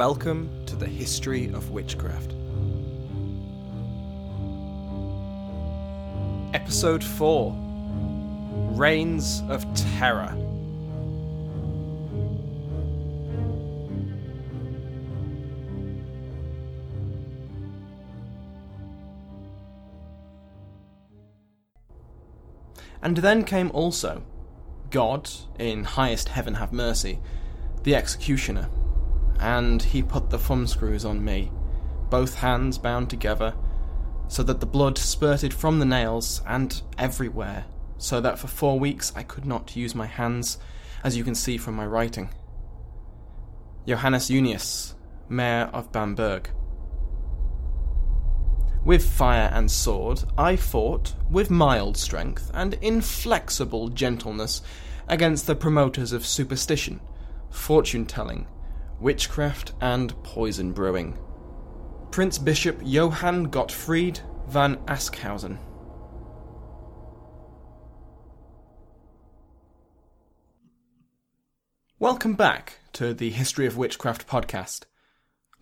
Welcome to the history of witchcraft. Episode 4 Reigns of Terror. And then came also God, in highest heaven have mercy, the executioner, and he put the thumbscrews on me, both hands bound together, so that the blood spurted from the nails and everywhere, so that for four weeks I could not use my hands, as you can see from my writing. Johannes Junius, Mayor of Bamberg. With fire and sword, I fought with mild strength and inflexible gentleness against the promoters of superstition, fortune telling, witchcraft, and poison brewing. Prince Bishop Johann Gottfried van Aschhausen. Welcome back to the History of Witchcraft podcast.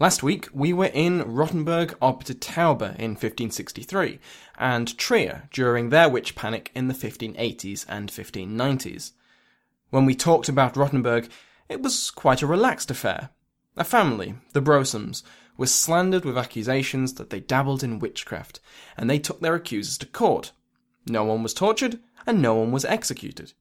Last week we were in Rothenburg ob der Tauber in 1563 and Trier during their witch panic in the 1580s and 1590s. When we talked about Rothenburg, it was quite a relaxed affair. A family, the Brosoms, were slandered with accusations that they dabbled in witchcraft, and they took their accusers to court. No one was tortured, and no one was executed.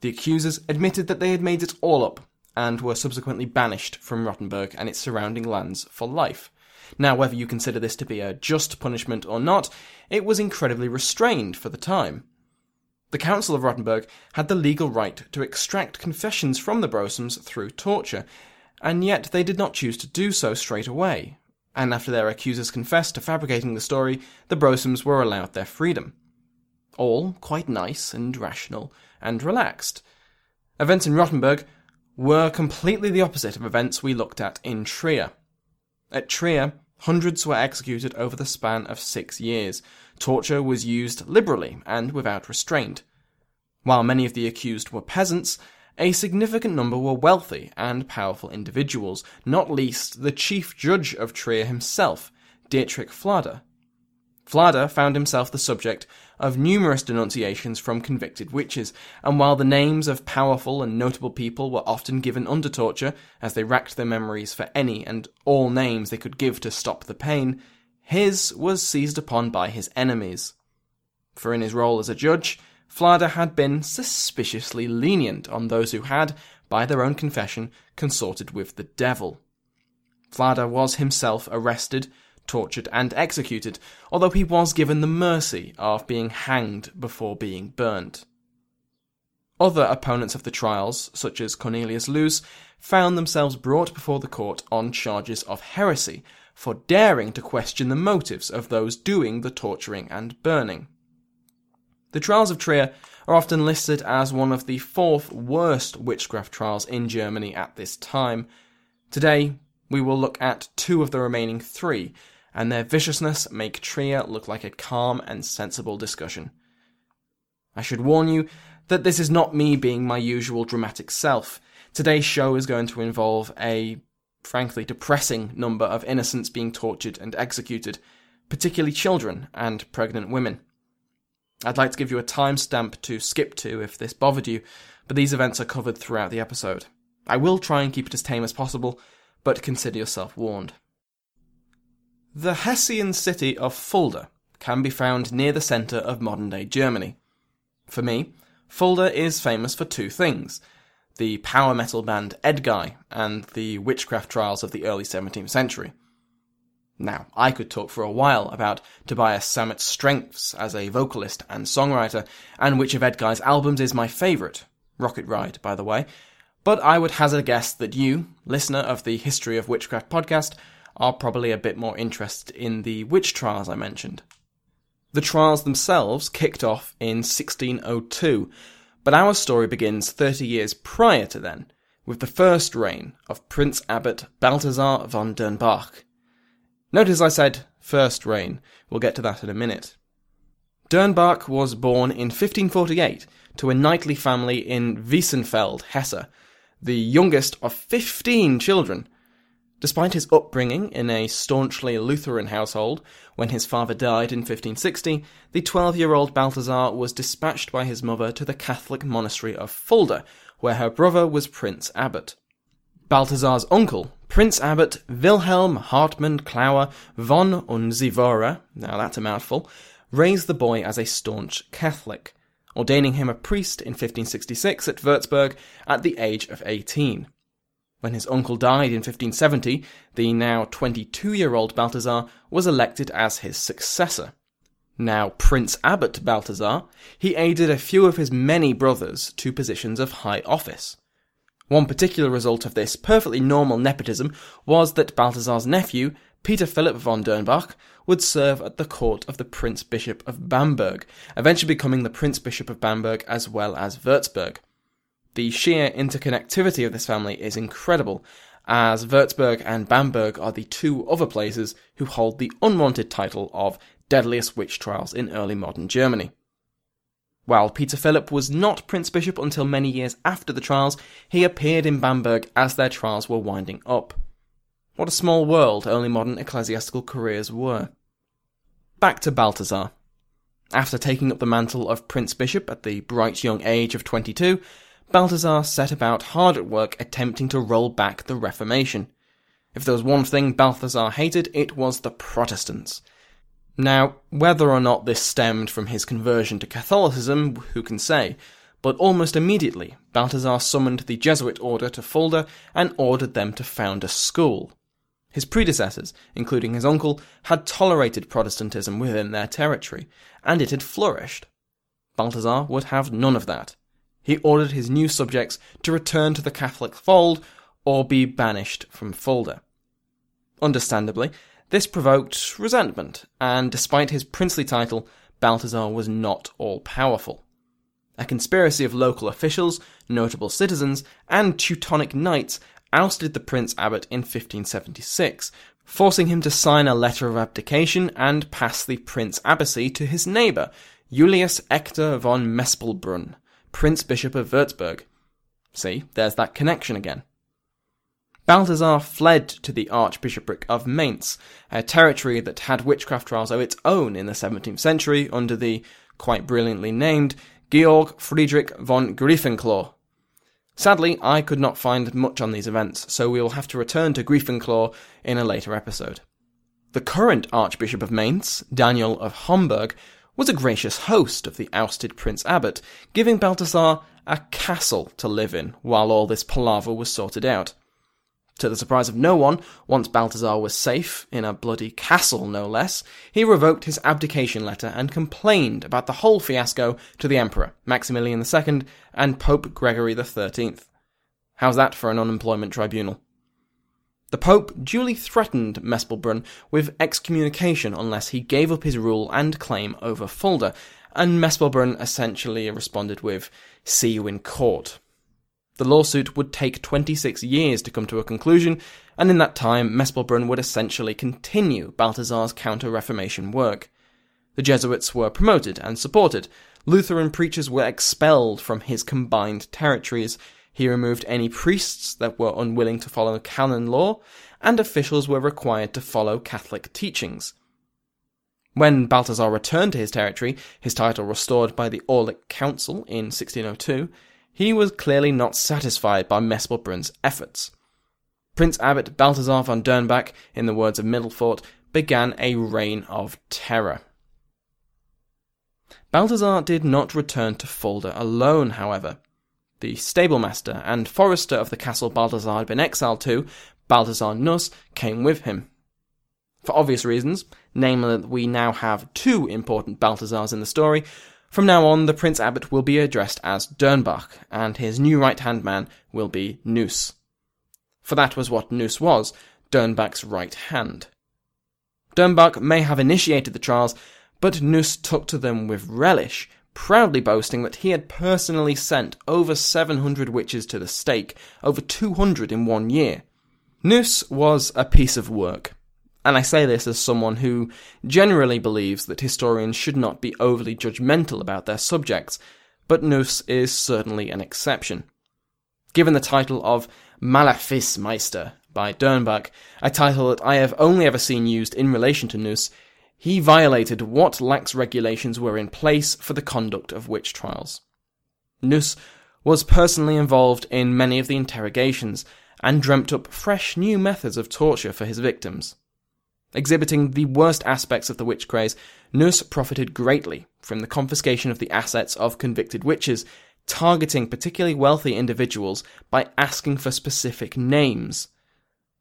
The accusers admitted that they had made it all up, and were subsequently banished from Rothenburg and its surrounding lands for life. Now, whether you consider this to be a just punishment or not, it was incredibly restrained for the time. The Council of Rothenburg had the legal right to extract confessions from the Brosums through torture, and yet they did not choose to do so straight away. And after their accusers confessed to fabricating the story, the Brosums were allowed their freedom. All quite nice and rational and relaxed. Events in Rothenburg were completely the opposite of events we looked at in Trier. At Trier, hundreds were executed over the span of six years. Torture was used liberally and without restraint. While many of the accused were peasants, a significant number were wealthy and powerful individuals, not least the chief judge of Trier himself, Dietrich Flada. Flada found himself the subject of numerous denunciations from convicted witches, and while the names of powerful and notable people were often given under torture, as they racked their memories for any and all names they could give to stop the pain, his was seized upon by his enemies. For in his role as a judge, Flada had been suspiciously lenient on those who had, by their own confession, consorted with the devil. Flada was himself arrested, tortured, and executed, although he was given the mercy of being hanged before being burnt. Other opponents of the trials, such as Cornelius Loos, found themselves brought before the court on charges of heresy for daring to question the motives of those doing the torturing and burning. The trials of Trier are often listed as one of the fourth worst witchcraft trials in Germany at this time. Today, we will look at two of the remaining three, and their viciousness make Trier look like a calm and sensible discussion. I should warn you that this is not me being my usual dramatic self. Today's show is going to involve a, frankly, depressing number of innocents being tortured and executed, particularly children and pregnant women. I'd like to give you a timestamp to skip to if this bothered you, but these events are covered throughout the episode. I will try and keep it as tame as possible, but consider yourself warned. The Hessian city of Fulda can be found near the centre of modern day Germany. For me, Fulda is famous for two things the power metal band Edguy and the witchcraft trials of the early 17th century. Now, I could talk for a while about Tobias Sammet's strengths as a vocalist and songwriter, and which of Edguy's albums is my favourite. Rocket Ride, by the way. But I would hazard a guess that you, listener of the History of Witchcraft podcast, are probably a bit more interested in the witch trials I mentioned. The trials themselves kicked off in 1602, but our story begins 30 years prior to then, with the first reign of Prince Abbot Balthasar von Dernbach. Notice I said first reign. We'll get to that in a minute. Dernbach was born in 1548 to a knightly family in Wiesenfeld, Hesse, the youngest of 15 children. Despite his upbringing in a staunchly Lutheran household, when his father died in 1560, the 12 year old Balthasar was dispatched by his mother to the Catholic monastery of Fulda, where her brother was Prince Abbot. Balthasar's uncle, Prince Abbot Wilhelm Hartmann Klauer von Unzivora, now that's a mouthful, raised the boy as a staunch Catholic, ordaining him a priest in 1566 at Würzburg at the age of 18. When his uncle died in 1570, the now 22 year old Balthasar was elected as his successor. Now Prince Abbot Balthasar, he aided a few of his many brothers to positions of high office. One particular result of this perfectly normal nepotism was that Balthasar's nephew, Peter Philip von Dernbach, would serve at the court of the Prince Bishop of Bamberg, eventually becoming the Prince Bishop of Bamberg as well as Würzburg. The sheer interconnectivity of this family is incredible, as Würzburg and Bamberg are the two other places who hold the unwanted title of deadliest witch trials in early modern Germany. While Peter Philip was not Prince Bishop until many years after the trials, he appeared in Bamberg as their trials were winding up. What a small world early modern ecclesiastical careers were. Back to Balthasar. After taking up the mantle of Prince Bishop at the bright young age of 22, Balthasar set about hard at work attempting to roll back the Reformation. If there was one thing Balthasar hated, it was the Protestants. Now, whether or not this stemmed from his conversion to Catholicism, who can say? But almost immediately, Balthasar summoned the Jesuit order to Fulda and ordered them to found a school. His predecessors, including his uncle, had tolerated Protestantism within their territory, and it had flourished. Balthasar would have none of that. He ordered his new subjects to return to the Catholic fold or be banished from Fulda. Understandably, this provoked resentment, and despite his princely title, Balthasar was not all powerful. A conspiracy of local officials, notable citizens, and Teutonic knights ousted the prince abbot in 1576, forcing him to sign a letter of abdication and pass the prince abbacy to his neighbour, Julius Echter von Mespelbrunn, Prince Bishop of Würzburg. See, there's that connection again. Balthasar fled to the Archbishopric of Mainz, a territory that had witchcraft trials of its own in the 17th century under the, quite brilliantly named, Georg Friedrich von Greiffenclau. Sadly, I could not find much on these events, so we will have to return to Greiffenclau in a later episode. The current Archbishop of Mainz, Daniel of Homburg, was a gracious host of the ousted Prince Abbot, giving Balthasar a castle to live in while all this palaver was sorted out. To the surprise of no one, once Balthasar was safe, in a bloody castle no less, he revoked his abdication letter and complained about the whole fiasco to the Emperor, Maximilian II, and Pope Gregory XIII. How's that for an unemployment tribunal? The Pope duly threatened Mespelbrunn with excommunication unless he gave up his rule and claim over Fulda, and Mespelbrunn essentially responded with, See you in court. The lawsuit would take 26 years to come to a conclusion, and in that time, Mespelbrunn would essentially continue Balthasar's counter Reformation work. The Jesuits were promoted and supported. Lutheran preachers were expelled from his combined territories. He removed any priests that were unwilling to follow canon law, and officials were required to follow Catholic teachings. When Balthasar returned to his territory, his title restored by the Aulic Council in 1602, he was clearly not satisfied by Mespelbrunn's efforts. Prince Abbot Balthasar von Dernbach, in the words of Midelfort, began a reign of terror. Balthasar did not return to Fulda alone, however. The stablemaster and forester of the castle Balthasar had been exiled to, Balthasar Nuss, came with him. For obvious reasons, namely that we now have two important Balthazars in the story, from now on the Prince Abbot will be addressed as Dernbach, and his new right hand man will be Nuss. For that was what Nuss was, Dernbach's right hand. Dernbach may have initiated the trials, but Nuss took to them with relish, proudly boasting that he had personally sent over 700 witches to the stake, over 200 in one year. Nuss was a piece of work, and I say this as someone who generally believes that historians should not be overly judgmental about their subjects, but Nuss is certainly an exception. Given the title of Malefizmeister by Dernbach, a title that I have only ever seen used in relation to Nuss, he violated what lax regulations were in place for the conduct of witch trials. Nuss was personally involved in many of the interrogations and dreamt up fresh new methods of torture for his victims. Exhibiting the worst aspects of the witch craze, Nuss profited greatly from the confiscation of the assets of convicted witches, targeting particularly wealthy individuals by asking for specific names.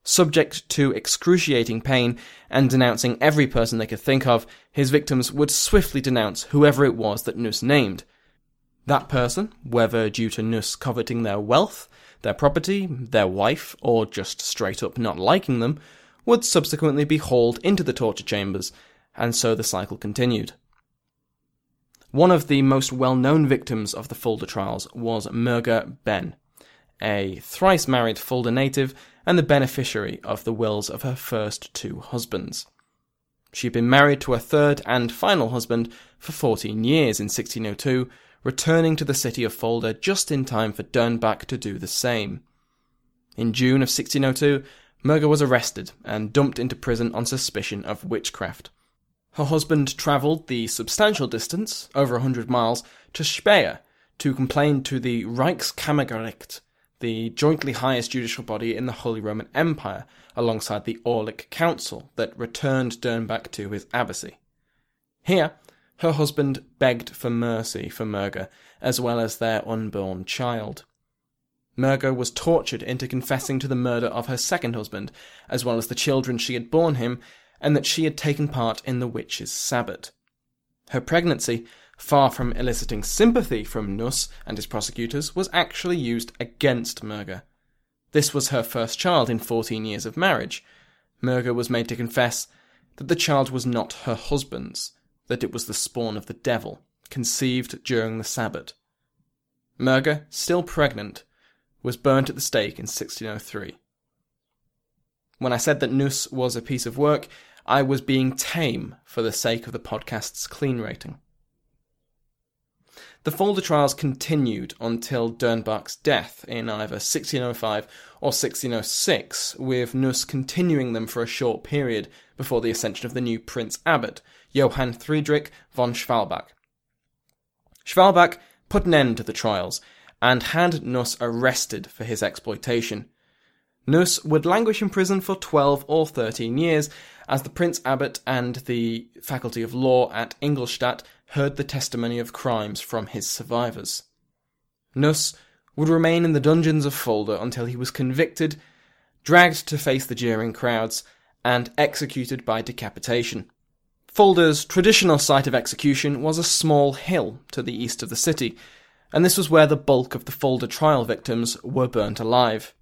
Subject to excruciating pain and denouncing every person they could think of, his victims would swiftly denounce whoever it was that Nuss named. That person, whether due to Nuss coveting their wealth, their property, their wife, or just straight up not liking them, would subsequently be hauled into the torture chambers, and so the cycle continued. One of the most well known victims of the Fulda trials was Merga Bien, a thrice married Fulda native and the beneficiary of the wills of her first two husbands. She had been married to a third and final husband for 14 years in 1602, returning to the city of Fulda just in time for Dernbach to do the same. In June of 1602, Merga was arrested and dumped into prison on suspicion of witchcraft. Her husband travelled the substantial distance, over a hundred miles, to Speyer to complain to the Reichskammergericht, the jointly highest judicial body in the Holy Roman Empire, alongside the Aulic Council that returned Dernbach to his abbacy. Here, her husband begged for mercy for Merga, as well as their unborn child. Merga was tortured into confessing to the murder of her second husband, as well as the children she had borne him, and that she had taken part in the witches' sabbat. Her pregnancy, far from eliciting sympathy from Nuss and his prosecutors, was actually used against Merga. This was her first child in fourteen years of marriage. Merga was made to confess that the child was not her husband's, that it was the spawn of the devil, conceived during the Sabbat. Merga, still pregnant, was burnt at the stake in 1603. When I said that Nuss was a piece of work, I was being tame for the sake of the podcast's clean rating. The Fulda trials continued until Dernbach's death in either 1605 or 1606, with Nuss continuing them for a short period before the ascension of the new Prince Abbot, Johann Friedrich von Schwalbach. Schwalbach put an end to the trials and had Nuss arrested for his exploitation. Nuss would languish in prison for 12 or 13 years as the Prince Abbot and the Faculty of Law at Ingolstadt heard the testimony of crimes from his survivors. Nuss would remain in the dungeons of Fulda until he was convicted, dragged to face the jeering crowds, and executed by decapitation. Fulda's traditional site of execution was a small hill to the east of the city, and this was where the bulk of the Fulda trial victims were burnt alive.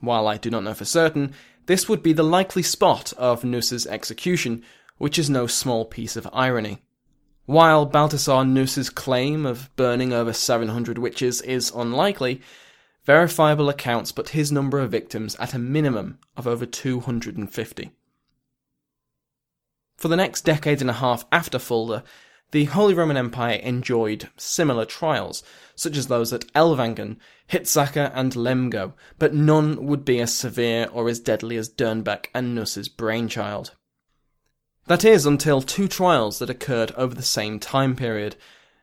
While I do not know for certain, this would be the likely spot of Nuss's execution, which is no small piece of irony. While Balthasar Nuss's claim of burning over 700 witches is unlikely, verifiable accounts put his number of victims at a minimum of over 250. For the next decade and a half after Fulda, the Holy Roman Empire enjoyed similar trials, such as those at Ellwangen, Hitzacker, and Lemgo, but none would be as severe or as deadly as Dernbach and Nuss's brainchild. That is, until two trials that occurred over the same time period,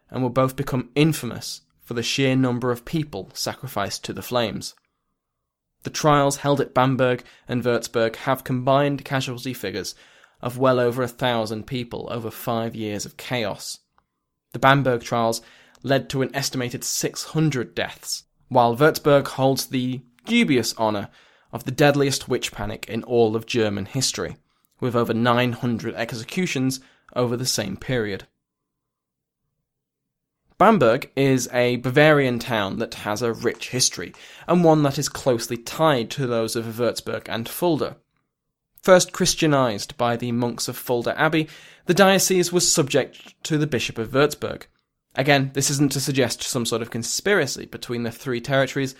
and will both become infamous for the sheer number of people sacrificed to the flames. The trials held at Bamberg and Würzburg have combined casualty figures of well over a thousand people over five years of chaos. The Bamberg trials led to an estimated 600 deaths, while Würzburg holds the dubious honour of the deadliest witch panic in all of German history, with over 900 executions over the same period. Bamberg is a Bavarian town that has a rich history, and one that is closely tied to those of Würzburg and Fulda. First Christianized by the monks of Fulda Abbey, the diocese was subject to the Bishop of Würzburg. Again, this isn't to suggest some sort of conspiracy between the three territories,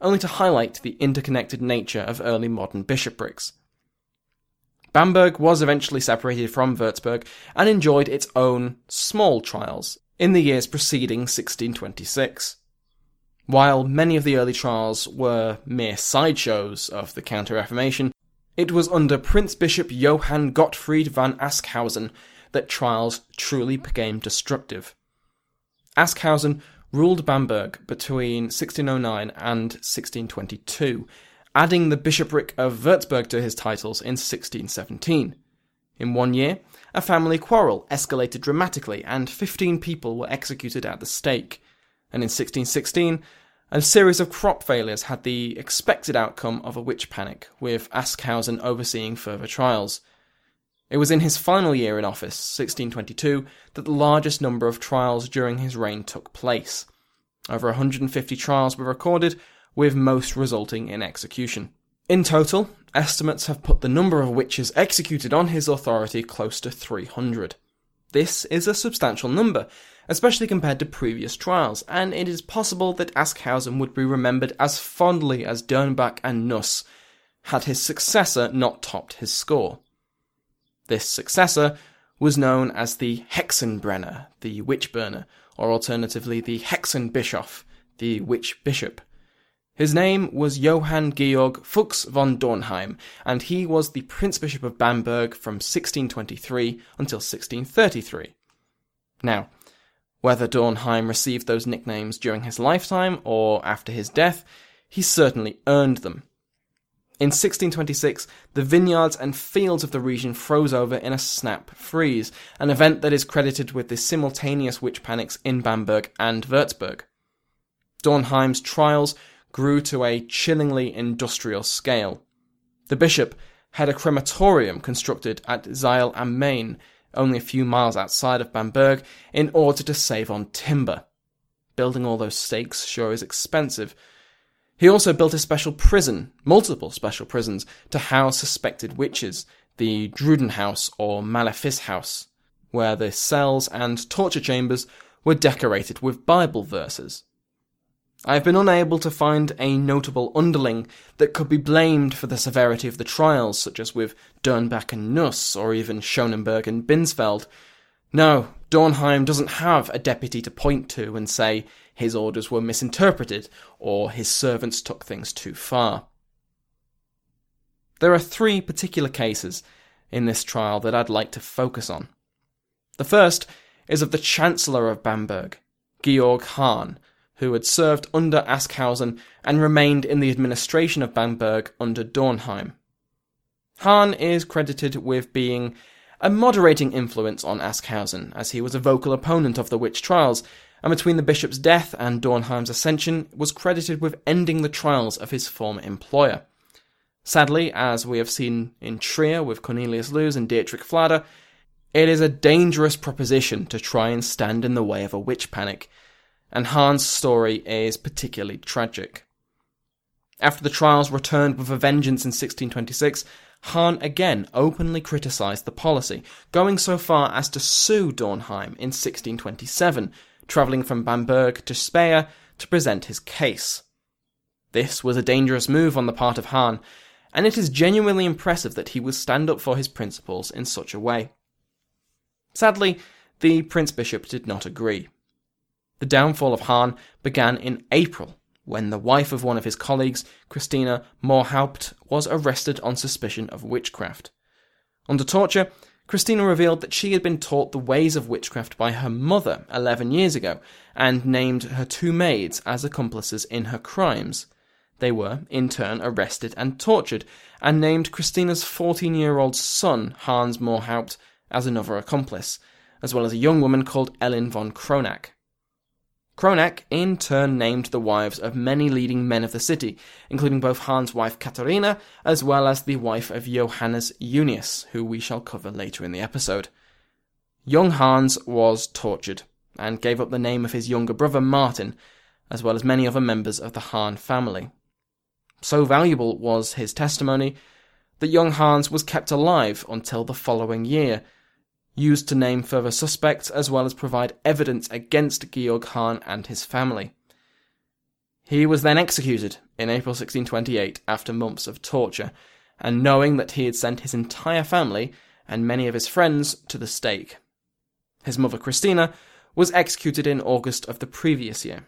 only to highlight the interconnected nature of early modern bishoprics. Bamberg was eventually separated from Würzburg and enjoyed its own small trials in the years preceding 1626. While many of the early trials were mere sideshows of the Counter Reformation, it was under Prince Bishop Johann Gottfried van Aschhausen that trials truly became destructive. Aschhausen ruled Bamberg between 1609 and 1622, adding the bishopric of Würzburg to his titles in 1617. In one year, a family quarrel escalated dramatically and 15 people were executed at the stake. And in 1616, a series of crop failures had the expected outcome of a witch panic, with Aschhausen overseeing further trials. It was in his final year in office, 1622, that the largest number of trials during his reign took place. Over 150 trials were recorded, with most resulting in execution. In total, estimates have put the number of witches executed on his authority close to 300. This is a substantial number, especially compared to previous trials, and it is possible that Aschhausen would be remembered as fondly as Dernbach and Nuss, had his successor not topped his score. This successor was known as the Hexenbrenner, the witch burner, or alternatively the Hexenbischof, the witch bishop. His name was Johann Georg Fuchs von Dornheim, and he was the Prince Bishop of Bamberg from 1623 until 1633. Now, whether Dornheim received those nicknames during his lifetime or after his death, he certainly earned them. In 1626, the vineyards and fields of the region froze over in a snap freeze, an event that is credited with the simultaneous witch panics in Bamberg and Würzburg. Dornheim's trials grew to a chillingly industrial scale. The bishop had a crematorium constructed at Zeil am Main, only a few miles outside of Bamberg, in order to save on timber. Building all those stakes sure is expensive, he also built a special prison, multiple special prisons, to house suspected witches, the Drudenhaus or Malefice House, where the cells and torture chambers were decorated with Bible verses. I have been unable to find a notable underling that could be blamed for the severity of the trials, such as with Dernbach and Nuss, or even Schonenberg and Binsfeld. No, Dornheim doesn't have a deputy to point to and say, his orders were misinterpreted, or his servants took things too far. There are three particular cases in this trial that I'd like to focus on. The first is of the Chancellor of Bamberg, Georg Hahn, who had served under Aschhausen and remained in the administration of Bamberg under Dornheim. Hahn is credited with being a moderating influence on Aschhausen, as he was a vocal opponent of the witch trials and between the bishop's death and Dornheim's ascension, was credited with ending the trials of his former employer. Sadly, as we have seen in Trier with Cornelius Loos and Dietrich Flader, it is a dangerous proposition to try and stand in the way of a witch panic, and Hahn's story is particularly tragic. After the trials returned with a vengeance in 1626, Hahn again openly criticised the policy, going so far as to sue Dornheim in 1627 travelling from Bamberg to Speyer to present his case. This was a dangerous move on the part of Hahn, and it is genuinely impressive that he would stand up for his principles in such a way. Sadly, the Prince Bishop did not agree. The downfall of Hahn began in April, when the wife of one of his colleagues, Christina Morhaupt, was arrested on suspicion of witchcraft. Under torture, Christina revealed that she had been taught the ways of witchcraft by her mother 11 years ago and named her two maids as accomplices in her crimes. They were, in turn, arrested and tortured, and named Christina's 14 year old son, Hans Morhaupt, as another accomplice, as well as a young woman called Ellen von Kronach. Kronach in turn named the wives of many leading men of the city, including both Hahn's wife Katharina as well as the wife of Johannes Junius, who we shall cover later in the episode. Young Hans was tortured and gave up the name of his younger brother Martin, as well as many other members of the Hahn family. So valuable was his testimony that young Hans was kept alive until the following year, used to name further suspects as well as provide evidence against Georg Hahn and his family. He was then executed in April 1628 after months of torture, and knowing that he had sent his entire family and many of his friends to the stake. His mother Christina was executed in August of the previous year.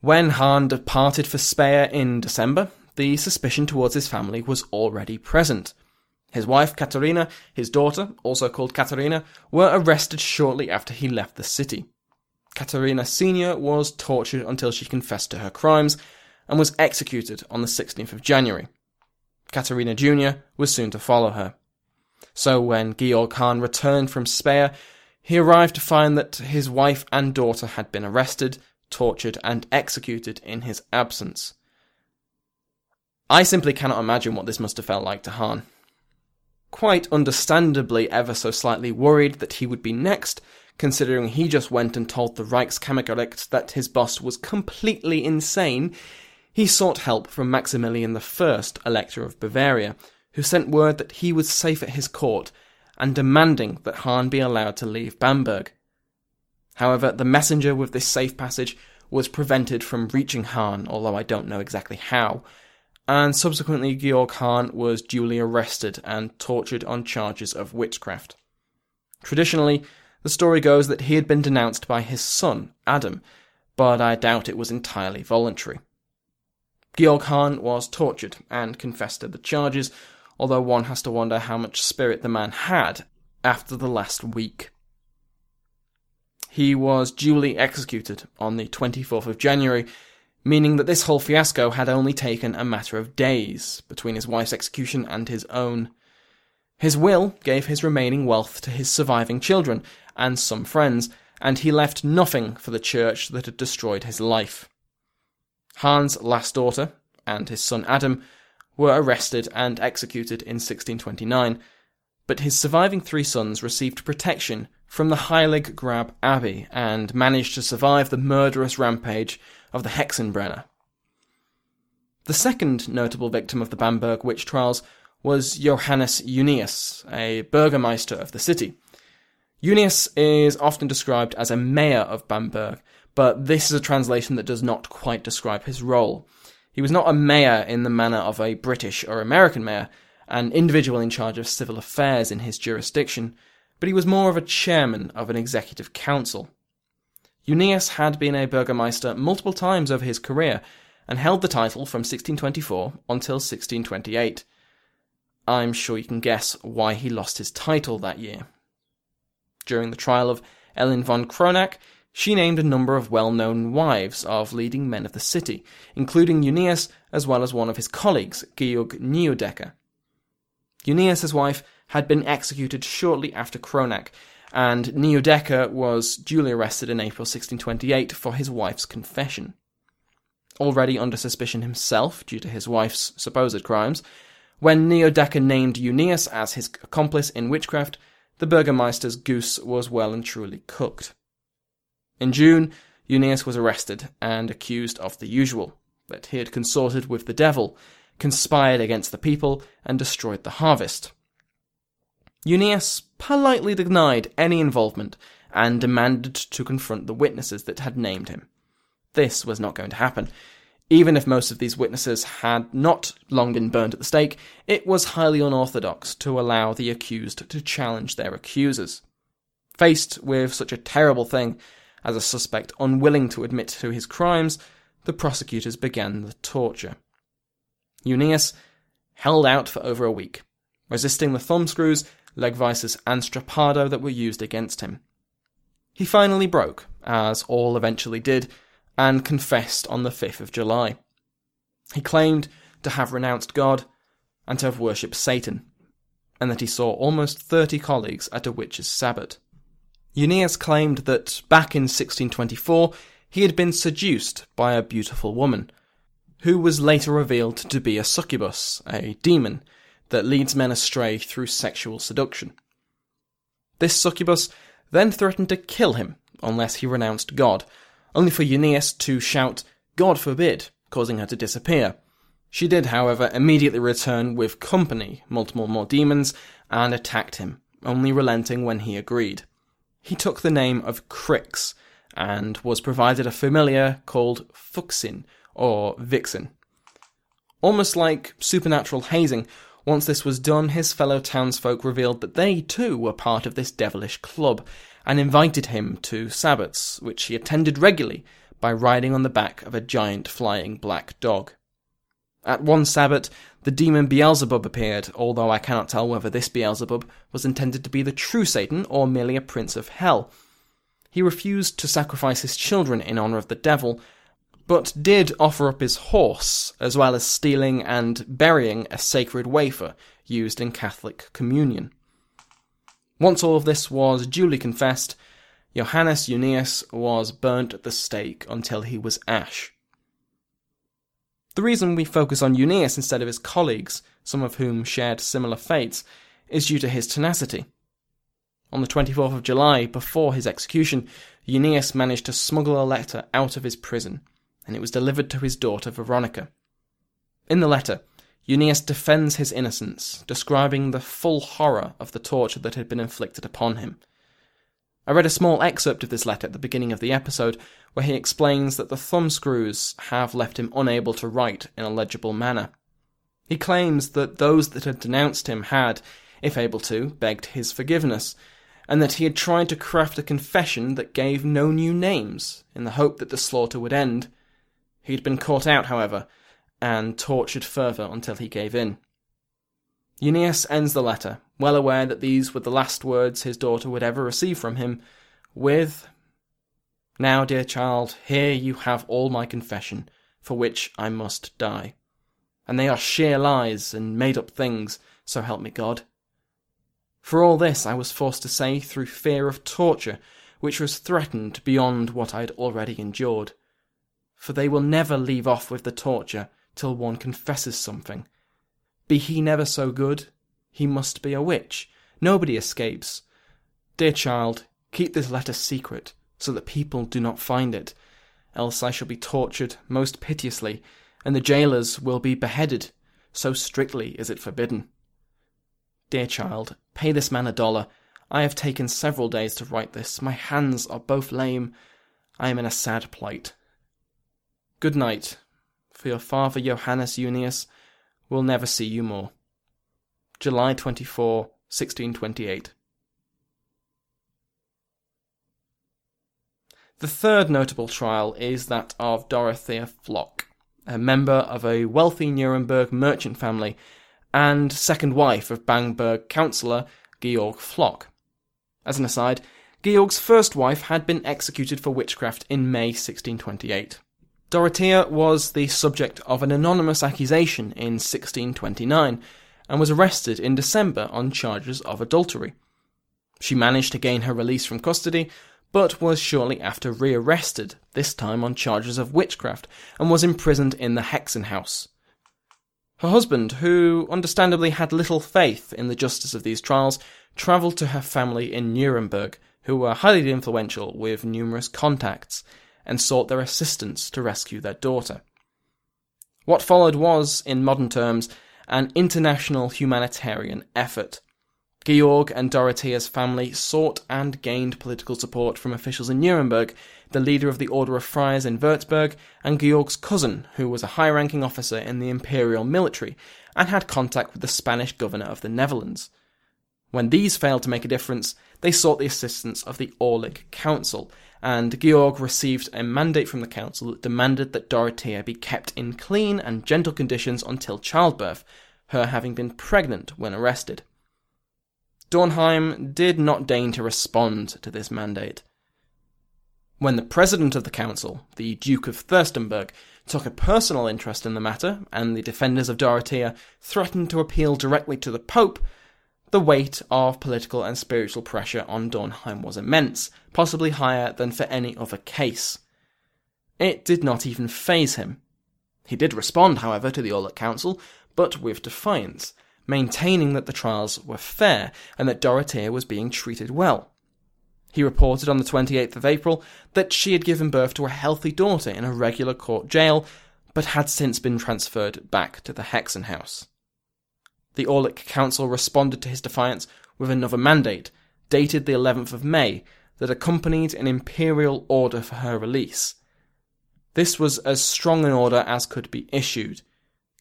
When Hahn departed for Speyer in December, the suspicion towards his family was already present. His wife, Katerina, his daughter, also called Katerina, were arrested shortly after he left the city. Katerina Sr. was tortured until she confessed to her crimes and was executed on the 16th of January. Katerina Jr. was soon to follow her. So when Georg returned from Speyer, he arrived to find that his wife and daughter had been arrested, tortured, and executed in his absence. I simply cannot imagine what this must have felt like to Hahn quite understandably ever so slightly worried that he would be next, considering he just went and told the Reichskammergericht that his boss was completely insane, he sought help from Maximilian I, Elector of Bavaria, who sent word that he was safe at his court and demanding that Hahn be allowed to leave Bamberg. However, the messenger with this safe passage was prevented from reaching Hahn, although I don't know exactly how, and subsequently Georg Hahn was duly arrested and tortured on charges of witchcraft. Traditionally, the story goes that he had been denounced by his son, Adam, but I doubt it was entirely voluntary. Georg Hahn was tortured and confessed to the charges, although one has to wonder how much spirit the man had after the last week. He was duly executed on the 24th of January meaning that this whole fiasco had only taken a matter of days between his wife's execution and his own. His will gave his remaining wealth to his surviving children and some friends, and he left nothing for the church that had destroyed his life. Hahn's last daughter and his son Adam were arrested and executed in 1629, but his surviving three sons received protection from the Heilig Grab Abbey and managed to survive the murderous rampage of the Hexenbrenner. The second notable victim of the Bamberg witch trials was Johannes Junius, a burgomaster of the city. Junius is often described as a mayor of Bamberg, but this is a translation that does not quite describe his role. He was not a mayor in the manner of a British or American mayor, an individual in charge of civil affairs in his jurisdiction, but he was more of a chairman of an executive council. Junius had been a burgomaster multiple times over his career and held the title from 1624 until 1628. I'm sure you can guess why he lost his title that year. During the trial of Ellen von Kronach, she named a number of well known wives of leading men of the city, including Junius as well as one of his colleagues, Georg Neudecker. Junius's wife had been executed shortly after Kronach, and Neudecker was duly arrested in April 1628 for his wife's confession. Already under suspicion himself due to his wife's supposed crimes, when Neudecker named Junius as his accomplice in witchcraft, the burgomaster's goose was well and truly cooked. In June, Junius was arrested and accused of the usual that he had consorted with the devil, conspired against the people, and destroyed the harvest. Junius politely denied any involvement and demanded to confront the witnesses that had named him. This was not going to happen. Even if most of these witnesses had not long been burned at the stake, it was highly unorthodox to allow the accused to challenge their accusers. Faced with such a terrible thing as a suspect unwilling to admit to his crimes, the prosecutors began the torture. Junius held out for over a week, resisting the thumbscrews Legweisses, and Strappado that were used against him. He finally broke, as all eventually did, and confessed on the 5th of July. He claimed to have renounced God and to have worshipped Satan, and that he saw almost 30 colleagues at a witch's sabbat. Junius claimed that back in 1624 he had been seduced by a beautiful woman, who was later revealed to be a succubus, a demon, that leads men astray through sexual seduction. This succubus then threatened to kill him unless he renounced God, only for Junius to shout, God forbid, causing her to disappear. She did, however, immediately return with company, multiple more demons, and attacked him, only relenting when he agreed. He took the name of Crix, and was provided a familiar called Fuxin, or Vixen. Almost like supernatural hazing, once this was done, his fellow townsfolk revealed that they too were part of this devilish club, and invited him to sabbats, which he attended regularly by riding on the back of a giant flying black dog. At one sabbat, the demon Beelzebub appeared, although I cannot tell whether this Beelzebub was intended to be the true Satan or merely a prince of hell. He refused to sacrifice his children in honor of the devil, but did offer up his horse, as well as stealing and burying a sacred wafer used in Catholic communion. Once all of this was duly confessed, Johannes Junius was burnt at the stake until he was ash. The reason we focus on Junius instead of his colleagues, some of whom shared similar fates, is due to his tenacity. On the 24th of July, before his execution, Junius managed to smuggle a letter out of his prison and it was delivered to his daughter Veronica. In the letter, Junius defends his innocence, describing the full horror of the torture that had been inflicted upon him. I read a small excerpt of this letter at the beginning of the episode, where he explains that the thumbscrews have left him unable to write in a legible manner. He claims that those that had denounced him had, if able to, begged his forgiveness, and that he had tried to craft a confession that gave no new names, in the hope that the slaughter would end, He'd been caught out, however, and tortured further until he gave in. Junius ends the letter, well aware that these were the last words his daughter would ever receive from him, with Now, dear child, here you have all my confession, for which I must die. And they are sheer lies and made up things, so help me God. For all this I was forced to say through fear of torture, which was threatened beyond what I had already endured for they will never leave off with the torture till one confesses something. Be he never so good, he must be a witch. Nobody escapes. Dear child, keep this letter secret, so that people do not find it, else I shall be tortured most piteously, and the jailers will be beheaded, so strictly is it forbidden. Dear child, pay this man a dollar. I have taken several days to write this. My hands are both lame. I am in a sad plight. Good night, for your father Johannes Junius will never see you more. July 24, 1628. The third notable trial is that of Dorothea Flock, a member of a wealthy Nuremberg merchant family and second wife of Bamberg councillor Georg Flock. As an aside, Georg's first wife had been executed for witchcraft in May 1628. Dorothea was the subject of an anonymous accusation in 1629 and was arrested in December on charges of adultery. She managed to gain her release from custody, but was shortly after rearrested, this time on charges of witchcraft, and was imprisoned in the Hexenhaus. Her husband, who understandably had little faith in the justice of these trials, travelled to her family in Nuremberg, who were highly influential with numerous contacts, and sought their assistance to rescue their daughter. What followed was, in modern terms, an international humanitarian effort. Georg and Dorothea's family sought and gained political support from officials in Nuremberg, the leader of the Order of Friars in Würzburg, and Georg's cousin, who was a high ranking officer in the imperial military and had contact with the Spanish governor of the Netherlands. When these failed to make a difference, they sought the assistance of the Aulic Council, and Georg received a mandate from the council that demanded that Dorothea be kept in clean and gentle conditions until childbirth, her having been pregnant when arrested. Dornheim did not deign to respond to this mandate. When the president of the council, the Duke of Fürstenberg, took a personal interest in the matter, and the defenders of Dorothea threatened to appeal directly to the Pope, the weight of political and spiritual pressure on Dornheim was immense, possibly higher than for any other case. It did not even phase him. He did respond, however, to the Aulic Council, but with defiance, maintaining that the trials were fair and that Dorothea was being treated well. He reported on the 28th of April that she had given birth to a healthy daughter in a regular court jail, but had since been transferred back to the Hexenhaus. The Aulic Council responded to his defiance with another mandate, dated the 11th of May, that accompanied an imperial order for her release. This was as strong an order as could be issued.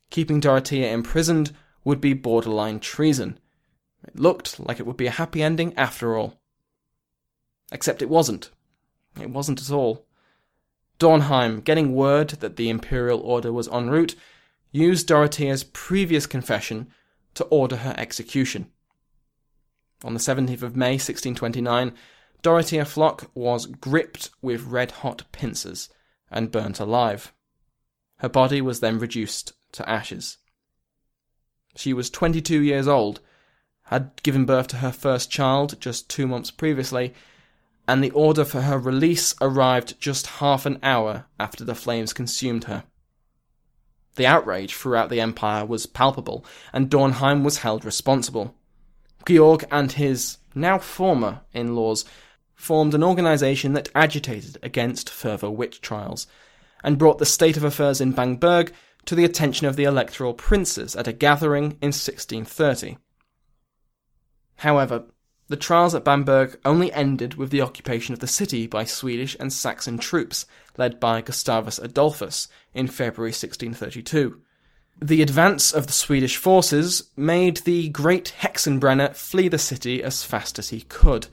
Keeping Dorothea imprisoned would be borderline treason. It looked like it would be a happy ending after all. Except it wasn't. It wasn't at all. Dornheim, getting word that the imperial order was en route, used Dorothea's previous confession to order her execution. On the 17th of May 1629, Dorothea Flock was gripped with red hot pincers and burnt alive. Her body was then reduced to ashes. She was 22 years old, had given birth to her first child just two months previously, and the order for her release arrived just half an hour after the flames consumed her. The outrage throughout the empire was palpable, and Dornheim was held responsible. Georg and his now former in laws formed an organisation that agitated against further witch trials, and brought the state of affairs in Bamberg to the attention of the electoral princes at a gathering in 1630. However, the trials at Bamberg only ended with the occupation of the city by Swedish and Saxon troops, led by Gustavus Adolphus, in February 1632. The advance of the Swedish forces made the great Hexenbrenner flee the city as fast as he could,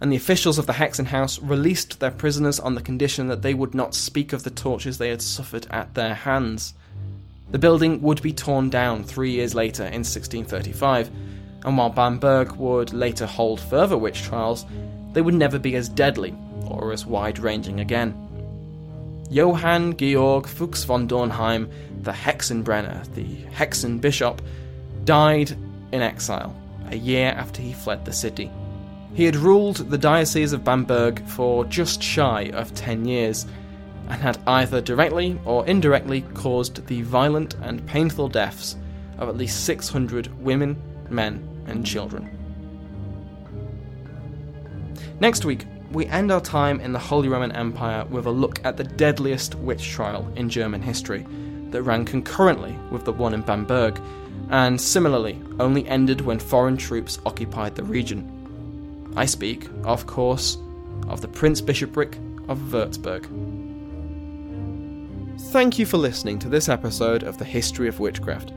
and the officials of the Hexenhaus released their prisoners on the condition that they would not speak of the tortures they had suffered at their hands. The building would be torn down three years later in 1635 and while Bamberg would later hold further witch trials, they would never be as deadly or as wide ranging again. Johann Georg Fuchs von Dornheim, the Hexenbrenner, the Hexen bishop, died in exile a year after he fled the city. He had ruled the Diocese of Bamberg for just shy of 10 years and had either directly or indirectly caused the violent and painful deaths of at least 600 women, men, and children. Next week, we end our time in the Holy Roman Empire with a look at the deadliest witch trial in German history that ran concurrently with the one in Bamberg, and similarly only ended when foreign troops occupied the region. I speak, of course, of the Prince Bishopric of Würzburg. Thank you for listening to this episode of the History of Witchcraft.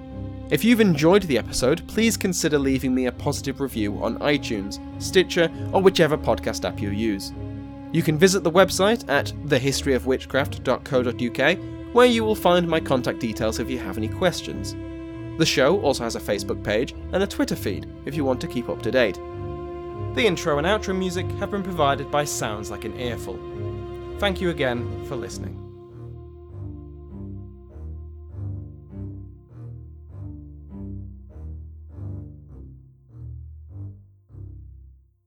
If you've enjoyed the episode, please consider leaving me a positive review on iTunes, Stitcher, or whichever podcast app you use. You can visit the website at thehistoryofwitchcraft.co.uk, where you will find my contact details if you have any questions. The show also has a Facebook page and a Twitter feed if you want to keep up to date. The intro and outro music have been provided by Sounds Like an Earful. Thank you again for listening.